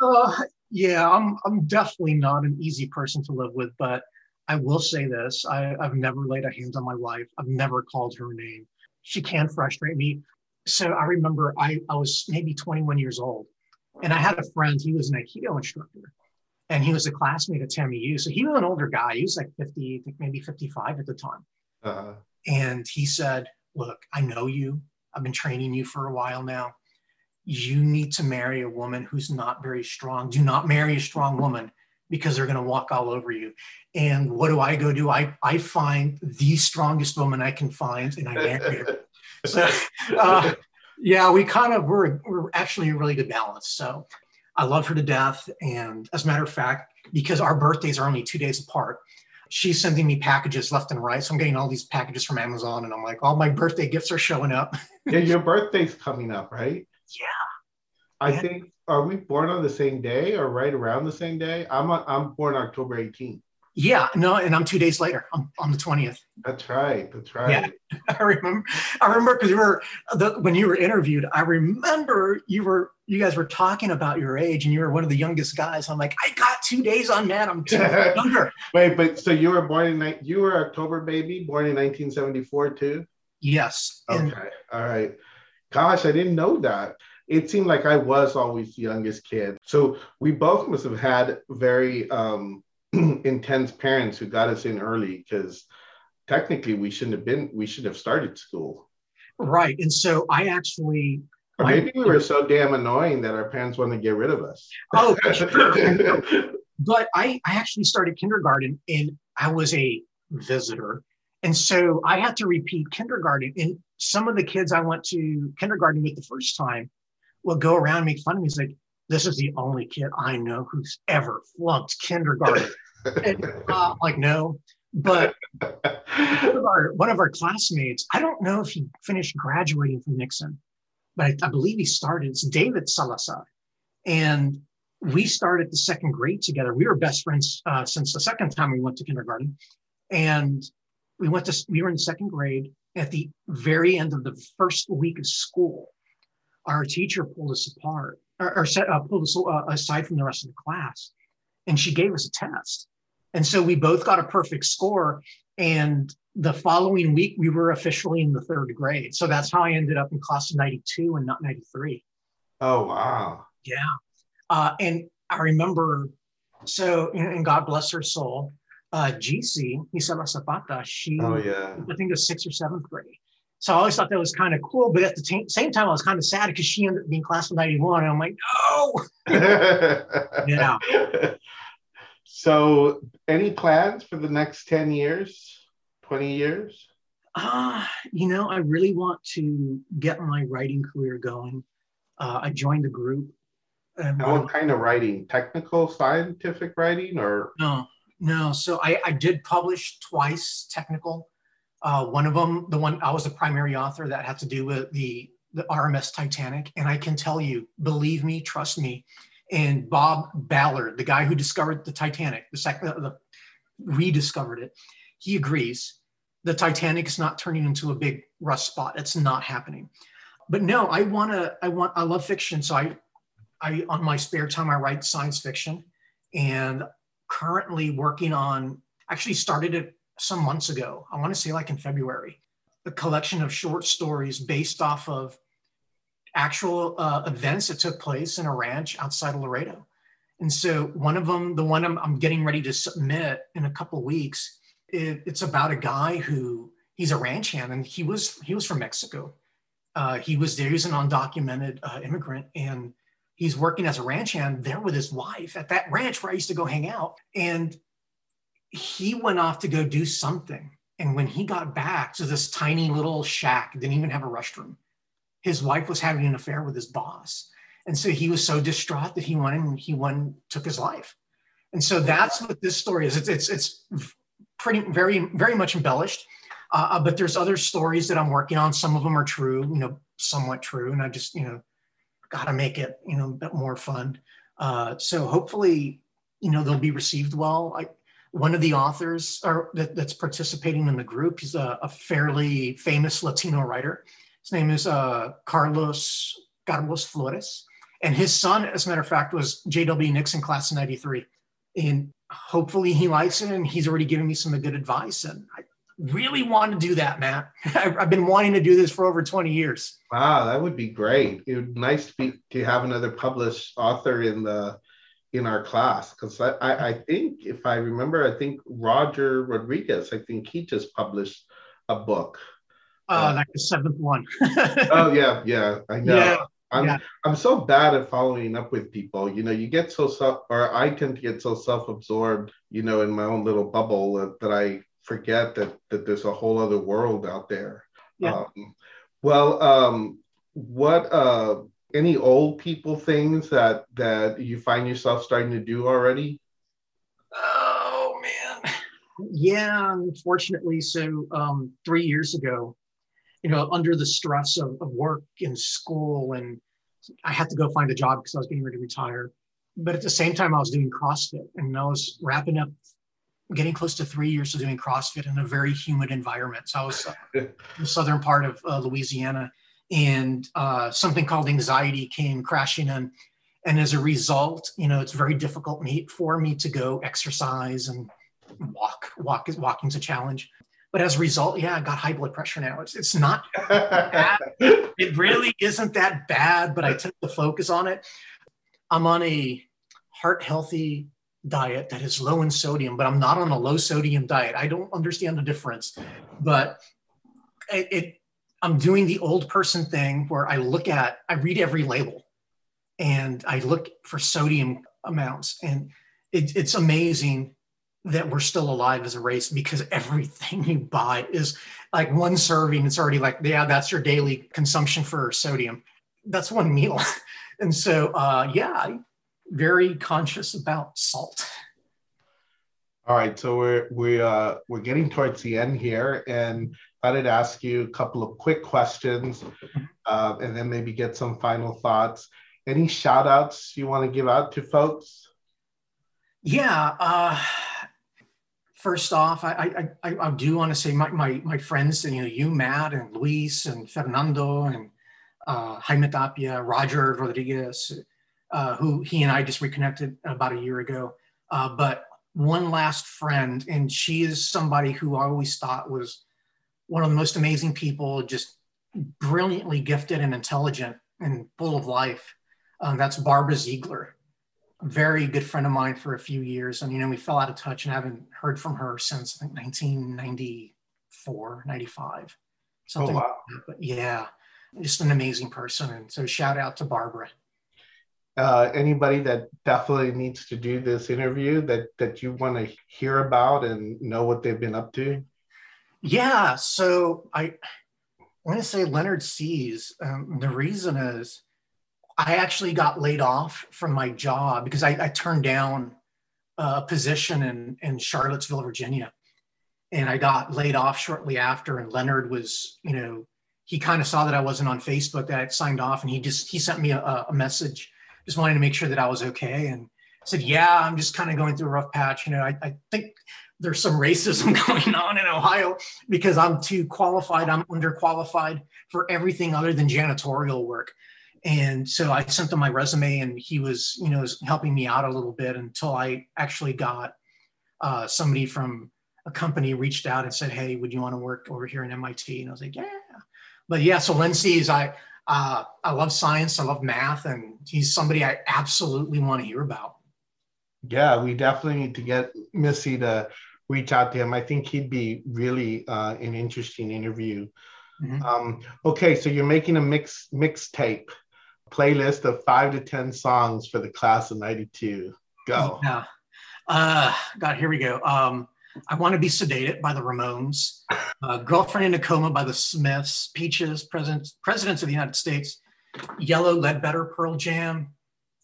Speaker 3: uh, yeah, I'm I'm definitely not an easy person to live with, but I will say this: I, I've never laid a hand on my wife. I've never called her name. She can frustrate me. So I remember I, I was maybe 21 years old, and I had a friend. He was an Aikido instructor, and he was a classmate at TAMIU. So he was an older guy. He was like 50, I think maybe 55 at the time. Uh-huh. And he said, "Look, I know you. I've been training you for a while now you need to marry a woman who's not very strong. Do not marry a strong woman because they're going to walk all over you. And what do I go do? I, I find the strongest woman I can find and I marry her. so, uh, yeah, we kind of, we're, we're actually a really good balance. So I love her to death. And as a matter of fact, because our birthdays are only two days apart, she's sending me packages left and right. So I'm getting all these packages from Amazon and I'm like, all my birthday gifts are showing up.
Speaker 2: yeah, your birthday's coming up, right?
Speaker 3: Yeah.
Speaker 2: I yeah. think are we born on the same day or right around the same day? I'm a, I'm born October 18th.
Speaker 3: Yeah, no, and I'm two days later. I'm on the 20th.
Speaker 2: That's right. That's right. Yeah,
Speaker 3: I remember. I remember because you were the, when you were interviewed. I remember you were you guys were talking about your age, and you were one of the youngest guys. I'm like, I got two days on Matt. I'm two younger.
Speaker 2: Wait, but so you were born in you were October baby, born in 1974 too.
Speaker 3: Yes.
Speaker 2: Okay. And, All right. Gosh, I didn't know that it seemed like I was always the youngest kid. So we both must have had very um, intense parents who got us in early because technically we shouldn't have been, we should have started school.
Speaker 3: Right. And so I actually.
Speaker 2: Or maybe we were so damn annoying that our parents wanted to get rid of us.
Speaker 3: Oh, but I, I actually started kindergarten and I was a visitor. And so I had to repeat kindergarten. And some of the kids I went to kindergarten with the first time will go around and make fun of me. He's like, this is the only kid I know who's ever flunked kindergarten. and, uh, like, no. But one of, our, one of our classmates, I don't know if he finished graduating from Nixon, but I, I believe he started. It's David Salazar. And we started the second grade together. We were best friends uh, since the second time we went to kindergarten. And we went to, we were in second grade at the very end of the first week of school our teacher pulled us apart or, or set, uh, pulled us uh, aside from the rest of the class and she gave us a test and so we both got a perfect score and the following week we were officially in the third grade so that's how i ended up in class of 92 and not 93
Speaker 2: oh wow
Speaker 3: yeah uh, and i remember so and god bless her soul uh, GC, Isela Zapata, she,
Speaker 2: oh, yeah.
Speaker 3: I think it was sixth or seventh grade. So I always thought that was kind of cool, but at the t- same time, I was kind of sad because she ended up being class of 91. And I'm like, no. yeah.
Speaker 2: So, any plans for the next 10 years, 20 years?
Speaker 3: Uh, you know, I really want to get my writing career going. Uh, I joined a group.
Speaker 2: And what kind of writing? Technical, scientific writing, or?
Speaker 3: No, no. So I, I did publish twice technical. Uh, one of them, the one I was the primary author that had to do with the the RMS Titanic, and I can tell you, believe me, trust me. And Bob Ballard, the guy who discovered the Titanic, the second, the rediscovered it, he agrees. The Titanic is not turning into a big rust spot. It's not happening. But no, I want to. I want. I love fiction, so I, I on my spare time I write science fiction, and currently working on. Actually started it some months ago. I want to say like in February, a collection of short stories based off of actual uh, events that took place in a ranch outside of Laredo. And so one of them, the one I'm, I'm getting ready to submit in a couple weeks, it, it's about a guy who he's a ranch hand and he was he was from Mexico. Uh, he was there. He's an undocumented uh, immigrant and he's working as a ranch hand there with his wife at that ranch where I used to go hang out. And he went off to go do something. And when he got back to this tiny little shack, didn't even have a restroom, his wife was having an affair with his boss. And so he was so distraught that he went and he went took his life. And so that's what this story is. It's it's, it's pretty very very much embellished, uh, uh but there's other stories that I'm working on. Some of them are true, you know, somewhat true, and I just you know got to make it you know a bit more fun. Uh, so hopefully, you know, they'll be received well. I one of the authors that, that's participating in the group. He's a, a fairly famous Latino writer. His name is uh, Carlos Carlos Flores, and his son, as a matter of fact, was J.W. Nixon class of '93. And hopefully he likes it, and he's already given me some good advice. And I really want to do that, Matt. I've been wanting to do this for over 20 years.
Speaker 2: Wow, that would be great. It would be nice to, be, to have another published author in the in our class because I, I, I think if I remember, I think Roger Rodriguez, I think he just published a book.
Speaker 3: Uh, uh like the seventh one.
Speaker 2: oh yeah, yeah, I know. Yeah. I'm yeah. I'm so bad at following up with people. You know, you get so self, or I tend to get so self-absorbed, you know, in my own little bubble that, that I forget that that there's a whole other world out there. Yeah. Um, well, um, what uh, any old people things that that you find yourself starting to do already?
Speaker 3: Oh man, yeah. Unfortunately, so um, three years ago, you know, under the stress of, of work and school, and I had to go find a job because I was getting ready to retire. But at the same time, I was doing CrossFit, and I was wrapping up getting close to three years of doing CrossFit in a very humid environment. So I was in the southern part of uh, Louisiana, and uh, something called anxiety came crashing in. And as a result, you know, it's very difficult for me to go exercise and walk. Walk is walking's a challenge. But as a result, yeah, I got high blood pressure now. It's it's not bad. It really isn't that bad, but I tend to focus on it. I'm on a heart healthy diet that is low in sodium, but I'm not on a low sodium diet. I don't understand the difference, but it, it I'm doing the old person thing where I look at, I read every label and I look for sodium amounts. And it, it's amazing that we're still alive as a race because everything you buy is like one serving. It's already like, yeah, that's your daily consumption for sodium. That's one meal. and so, uh, yeah, very conscious about salt.
Speaker 2: All right, so we're we uh we're getting towards the end here, and I would ask you a couple of quick questions, uh, and then maybe get some final thoughts. Any shout outs you want to give out to folks?
Speaker 3: Yeah. Uh, first off, I, I, I, do want to say my, my, my friends, you know, you, Matt, and Luis, and Fernando, and uh, Jaime Tapia, Roger Rodriguez, uh, who he and I just reconnected about a year ago. Uh, but one last friend, and she is somebody who I always thought was one of the most amazing people, just brilliantly gifted and intelligent and full of life. Um, that's Barbara Ziegler, very good friend of mine for a few years. And, you know, we fell out of touch and haven't heard from her since I think 1994, 95, something oh, wow. like that. But yeah, just an amazing person. And so shout out to Barbara
Speaker 2: uh, anybody that definitely needs to do this interview that that you want to hear about and know what they've been up to?
Speaker 3: Yeah, so I want to say Leonard Sees. Um, the reason is I actually got laid off from my job because I, I turned down a position in in Charlottesville, Virginia, and I got laid off shortly after. And Leonard was, you know, he kind of saw that I wasn't on Facebook that I'd signed off, and he just he sent me a, a message just wanting to make sure that I was okay. And said, yeah, I'm just kind of going through a rough patch. You know, I, I think there's some racism going on in Ohio because I'm too qualified. I'm underqualified for everything other than janitorial work. And so I sent him my resume and he was, you know, was helping me out a little bit until I actually got uh, somebody from a company reached out and said, Hey, would you want to work over here in MIT? And I was like, yeah. But yeah, so Lindsay's, I, uh, I love science. I love math, and he's somebody I absolutely want to hear about.
Speaker 2: Yeah, we definitely need to get Missy to reach out to him. I think he'd be really uh, an interesting interview. Mm-hmm. Um, okay, so you're making a mix mixtape playlist of five to ten songs for the class of '92. Go.
Speaker 3: Yeah. Uh, God, here we go. Um, I Want to Be Sedated by the Ramones, uh, Girlfriend in a Coma by the Smiths, Peaches, President, Presidents of the United States, Yellow, Ledbetter, Pearl Jam,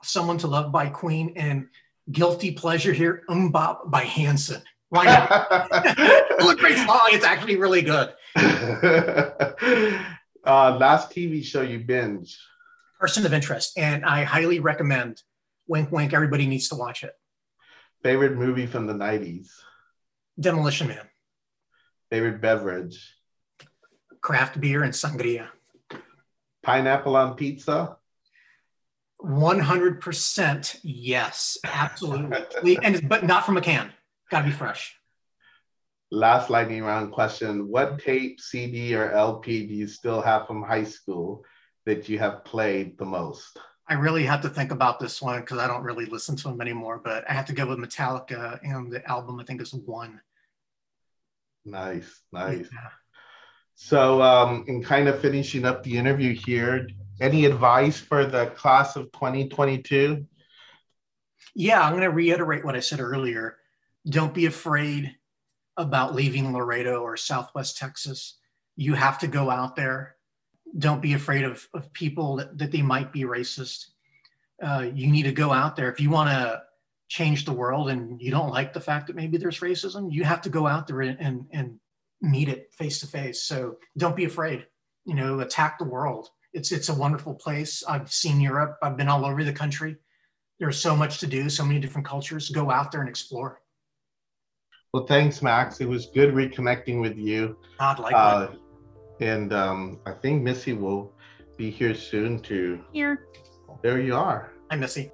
Speaker 3: Someone to Love by Queen, and Guilty Pleasure here, MMMBop by Hanson. Why not? it's a great song. It's actually really good.
Speaker 2: uh, last TV show you binge?
Speaker 3: Person of Interest, and I highly recommend. Wink, wink. Everybody needs to watch it.
Speaker 2: Favorite movie from the 90s?
Speaker 3: Demolition Man.
Speaker 2: Favorite beverage?
Speaker 3: Craft beer and sangria.
Speaker 2: Pineapple on pizza?
Speaker 3: 100% yes, absolutely. and but not from a can. Got to be fresh.
Speaker 2: Last lightning round question. What tape, CD, or LP do you still have from high school that you have played the most?
Speaker 3: I really have to think about this one because I don't really listen to them anymore, but I have to go with Metallica and the album I think is one.
Speaker 2: Nice, nice. Yeah. So, um, in kind of finishing up the interview here, any advice for the class of 2022?
Speaker 3: Yeah, I'm going to reiterate what I said earlier. Don't be afraid about leaving Laredo or Southwest Texas. You have to go out there. Don't be afraid of, of people that, that they might be racist. Uh, you need to go out there. If you want to change the world and you don't like the fact that maybe there's racism, you have to go out there and, and, and meet it face to face. So don't be afraid, you know, attack the world. It's, it's a wonderful place. I've seen Europe. I've been all over the country. There's so much to do, so many different cultures. Go out there and explore.
Speaker 2: Well, thanks, Max. It was good reconnecting with you.
Speaker 3: I'd like uh,
Speaker 2: And um, I think Missy will be here soon to.
Speaker 1: Here.
Speaker 2: There you are.
Speaker 3: Hi, Missy.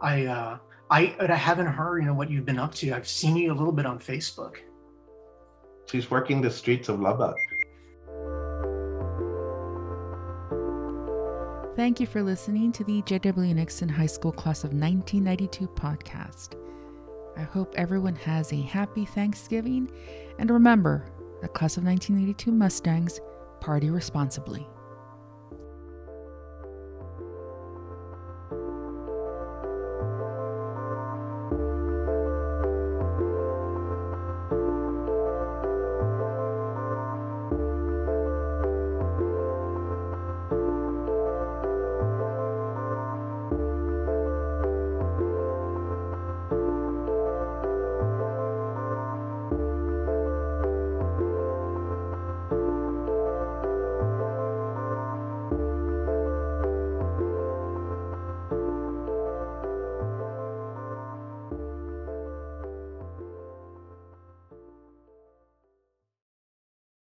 Speaker 3: I uh, I I haven't heard you know what you've been up to. I've seen you a little bit on Facebook.
Speaker 2: She's working the streets of Lubbock.
Speaker 1: Thank you for listening to the J.W. Nixon High School Class of 1992 podcast. I hope everyone has a happy Thanksgiving and remember, the Class of 1982 Mustangs party responsibly.